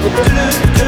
do, do, do.